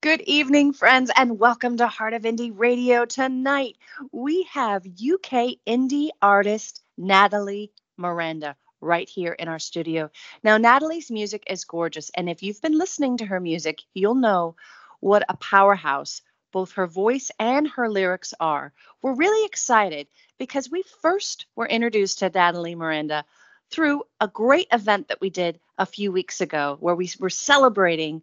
Good evening, friends, and welcome to Heart of Indie Radio. Tonight, we have UK indie artist Natalie Miranda right here in our studio. Now, Natalie's music is gorgeous, and if you've been listening to her music, you'll know what a powerhouse both her voice and her lyrics are. We're really excited because we first were introduced to Natalie Miranda through a great event that we did a few weeks ago where we were celebrating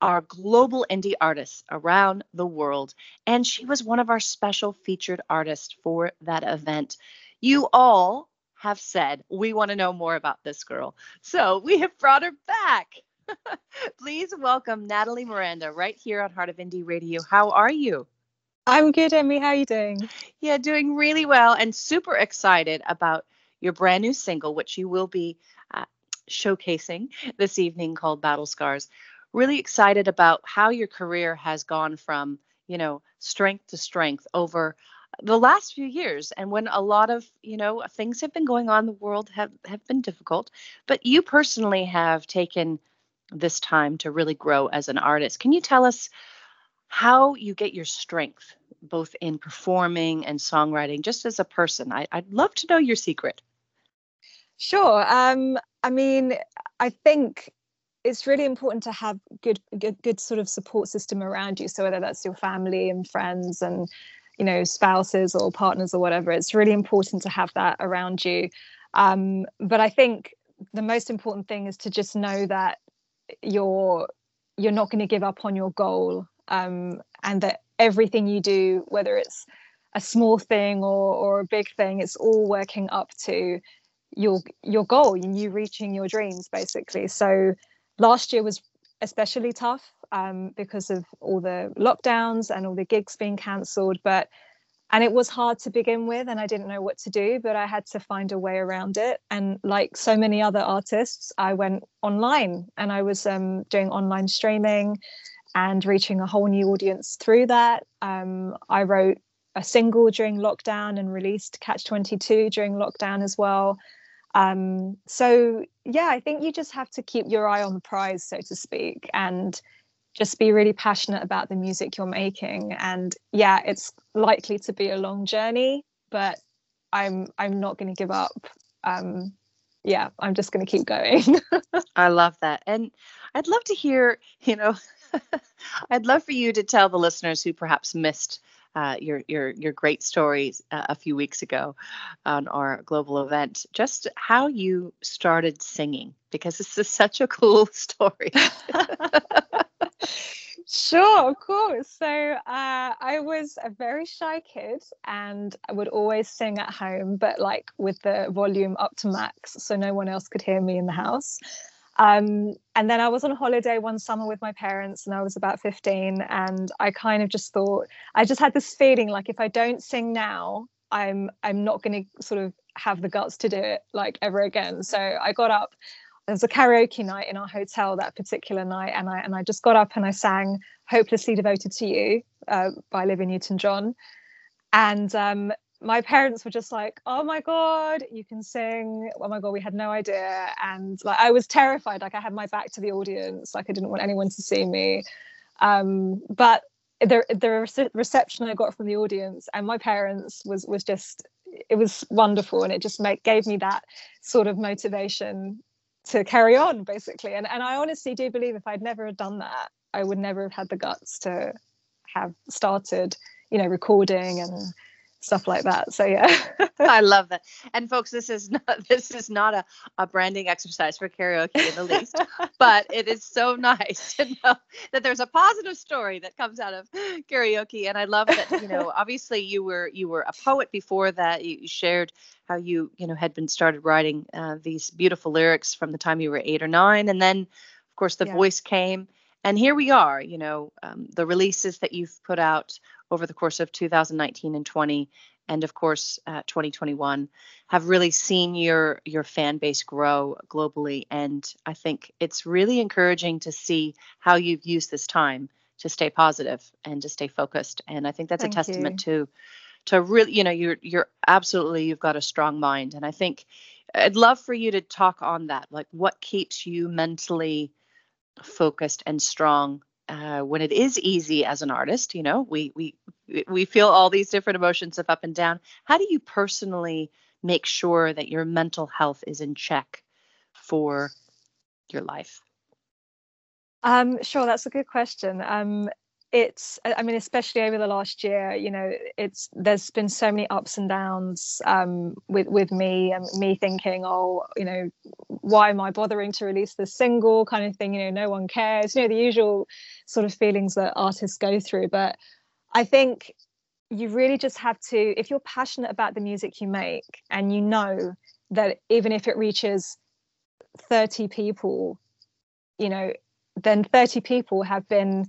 our global indie artists around the world. And she was one of our special featured artists for that event. You all have said, we want to know more about this girl. So we have brought her back. Please welcome Natalie Miranda right here on Heart of Indie Radio. How are you? I'm good, Emmy. How are you doing? Yeah, doing really well and super excited about your brand new single, which you will be uh, showcasing this evening called Battle Scars really excited about how your career has gone from, you know, strength to strength over the last few years and when a lot of you know things have been going on the world have have been difficult. But you personally have taken this time to really grow as an artist. Can you tell us how you get your strength both in performing and songwriting just as a person? I, i'd love to know your secret. Sure. Um i mean i think it's really important to have good, good good sort of support system around you. So whether that's your family and friends and you know spouses or partners or whatever it's really important to have that around you. Um, but i think the most important thing is to just know that you're you're not going to give up on your goal um, and that everything you do whether it's a small thing or or a big thing it's all working up to your your goal and you reaching your dreams basically. So last year was especially tough um, because of all the lockdowns and all the gigs being cancelled but and it was hard to begin with and i didn't know what to do but i had to find a way around it. And like so many other artists i went online and i was um, doing online streaming and reaching a whole new audience through that. Um, i wrote a single during lockdown and released catch 22 during lockdown as well um, so yeah, I think you just have to keep your eye on the prize, so to speak, and just be really passionate about the music you're making. And yeah, it's likely to be a long journey, but I'm I'm not going to give up. Um, yeah, I'm just going to keep going. I love that, and I'd love to hear. You know, I'd love for you to tell the listeners who perhaps missed uh, your your your great stories uh, a few weeks ago on our global event. Just how you started singing, because this is such a cool story. sure, of course. So uh, I was a very shy kid, and I would always sing at home, but like with the volume up to max, so no one else could hear me in the house. Um, and then I was on holiday one summer with my parents, and I was about 15. And I kind of just thought, I just had this feeling like if I don't sing now, I'm I'm not going to sort of have the guts to do it like ever again. So I got up. There was a karaoke night in our hotel that particular night, and I and I just got up and I sang "Hopelessly Devoted to You" uh, by Olivia Newton-John, and um, my parents were just like, "Oh my god, you can sing!" Oh my god, we had no idea, and like I was terrified. Like I had my back to the audience, like I didn't want anyone to see me. Um, but the the reception I got from the audience and my parents was was just it was wonderful, and it just make, gave me that sort of motivation to carry on, basically. And and I honestly do believe if I'd never done that, I would never have had the guts to have started, you know, recording and stuff like that. So yeah. I love that. And folks, this is not this is not a, a branding exercise for karaoke in the least, but it is so nice to know that there's a positive story that comes out of karaoke. And I love that, you know, obviously you were you were a poet before that. You shared how you, you know, had been started writing uh, these beautiful lyrics from the time you were eight or nine. And then of course the yeah. voice came and here we are you know um, the releases that you've put out over the course of 2019 and 20 and of course uh, 2021 have really seen your your fan base grow globally. And i think it's really encouraging to see how you've used this time to stay positive and to stay focused. And i think that's Thank a testament you. to to really you know you're you're absolutely you've got a strong mind. And i think i'd love for you to talk on that like what keeps you mentally focused and strong uh, when it is easy as an artist, you know, we we we feel all these different emotions of up and down. How do you personally make sure that your mental health is in check for your life? Um, sure, that's a good question. Um, it's i mean especially over the last year you know it's there's been so many ups and downs um, with with me and me thinking oh you know why am i bothering to release this single kind of thing? You know no one cares. You know the usual sort of feelings that artists go through. But i think you really just have to if you're passionate about the music you make and you know that even if it reaches 30 people you know then 30 people have been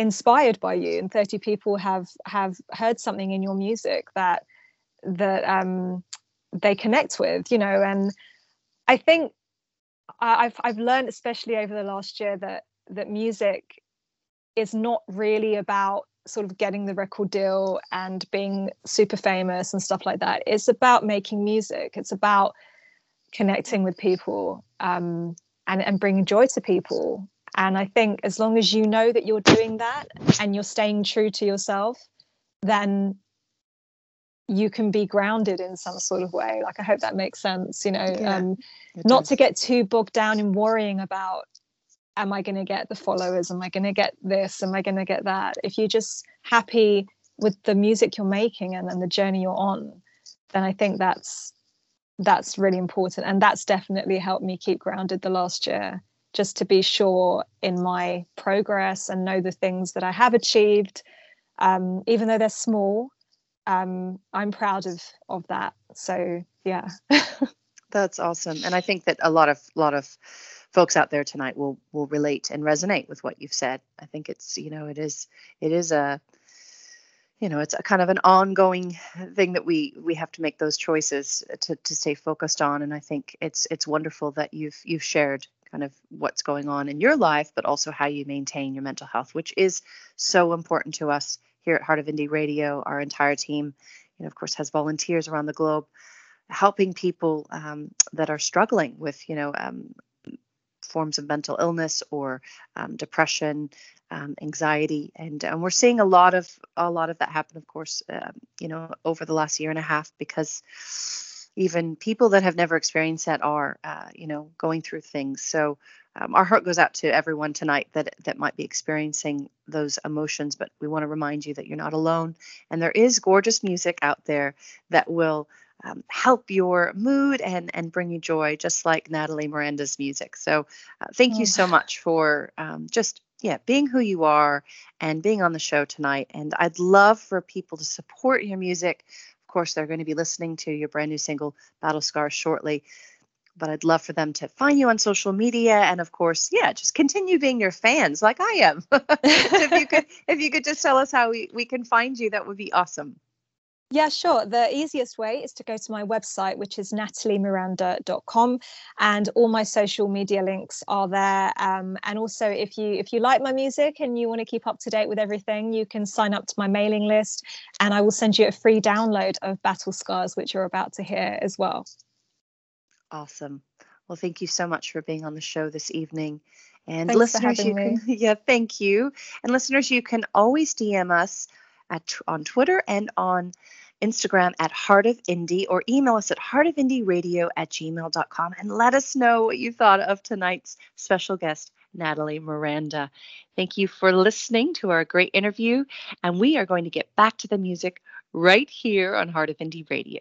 inspired by you and 30 people have have heard something in your music that that um they connect with you know and i think i've i've learned especially over the last year that that music is not really about sort of getting the record deal and being super famous and stuff like that. It's about making music. It's about connecting with people um, and and bringing joy to people and I think as long as you know that you're doing that and you're staying true to yourself, then you can be grounded in some sort of way. Like I hope that makes sense, you know, yeah, um, not does. to get too bogged down in worrying about am I going to get the followers? Am I going to get this? Am I going to get that? If you're just happy with the music you're making and, and the journey you're on, then I think that's that's really important. And that's definitely helped me keep grounded the last year just to be sure in my progress and know the things that I have achieved, um, even though they're small. Um, I'm proud of of that. So yeah. That's awesome, and I think that a lot of lot of folks out there tonight will will relate and resonate with what you've said. I think it's you know it is it is a you know it's a kind of an ongoing thing that we we have to make those choices to to stay focused on and i think it's it's wonderful that you've you've shared kind of what's going on in your life, but also how you maintain your mental health, which is so important to us here at Heart of Indie Radio. Our entire team, you know, of course, has volunteers around the globe helping people um, that are struggling with, you know, um, forms of mental illness or um, depression, um, anxiety, and, and we're seeing a lot of a lot of that happen, of course, uh, you know, over the last year and a half because even people that have never experienced that are, uh, you know, going through things. So um, our heart goes out to everyone tonight that that might be experiencing those emotions. But we want to remind you that you're not alone, and there is gorgeous music out there that will. Um, help your mood and and bring you joy, just like Natalie Miranda's music. So, uh, thank you so much for um, just yeah being who you are and being on the show tonight. And I'd love for people to support your music course, they're going to be listening to your brand new single, Battle Scars, shortly. But I'd love for them to find you on social media, and of course, yeah, just continue being your fans like I am. if you could, if you could just tell us how we, we can find you, that would be awesome. Yeah, sure. The easiest way is to go to my website, which is nataliemiranda.com, and all my social media links are there. Um, and also, if you if you like my music and you want to keep up to date with everything, you can sign up to my mailing list, and I will send you a free download of Battle Scars, which you're about to hear as well. Awesome. Well, thank you so much for being on the show this evening. And Thanks listeners, you me. can yeah, thank you. And listeners, you can always DM us at on Twitter and on Instagram at Heart of Indie or email us at heartofindieradio at gmail.com and let us know what you thought of tonight's special guest, Natalie Miranda. Thank you for listening to our great interview, and we are going to get back to the music right here on Heart of Indie Radio.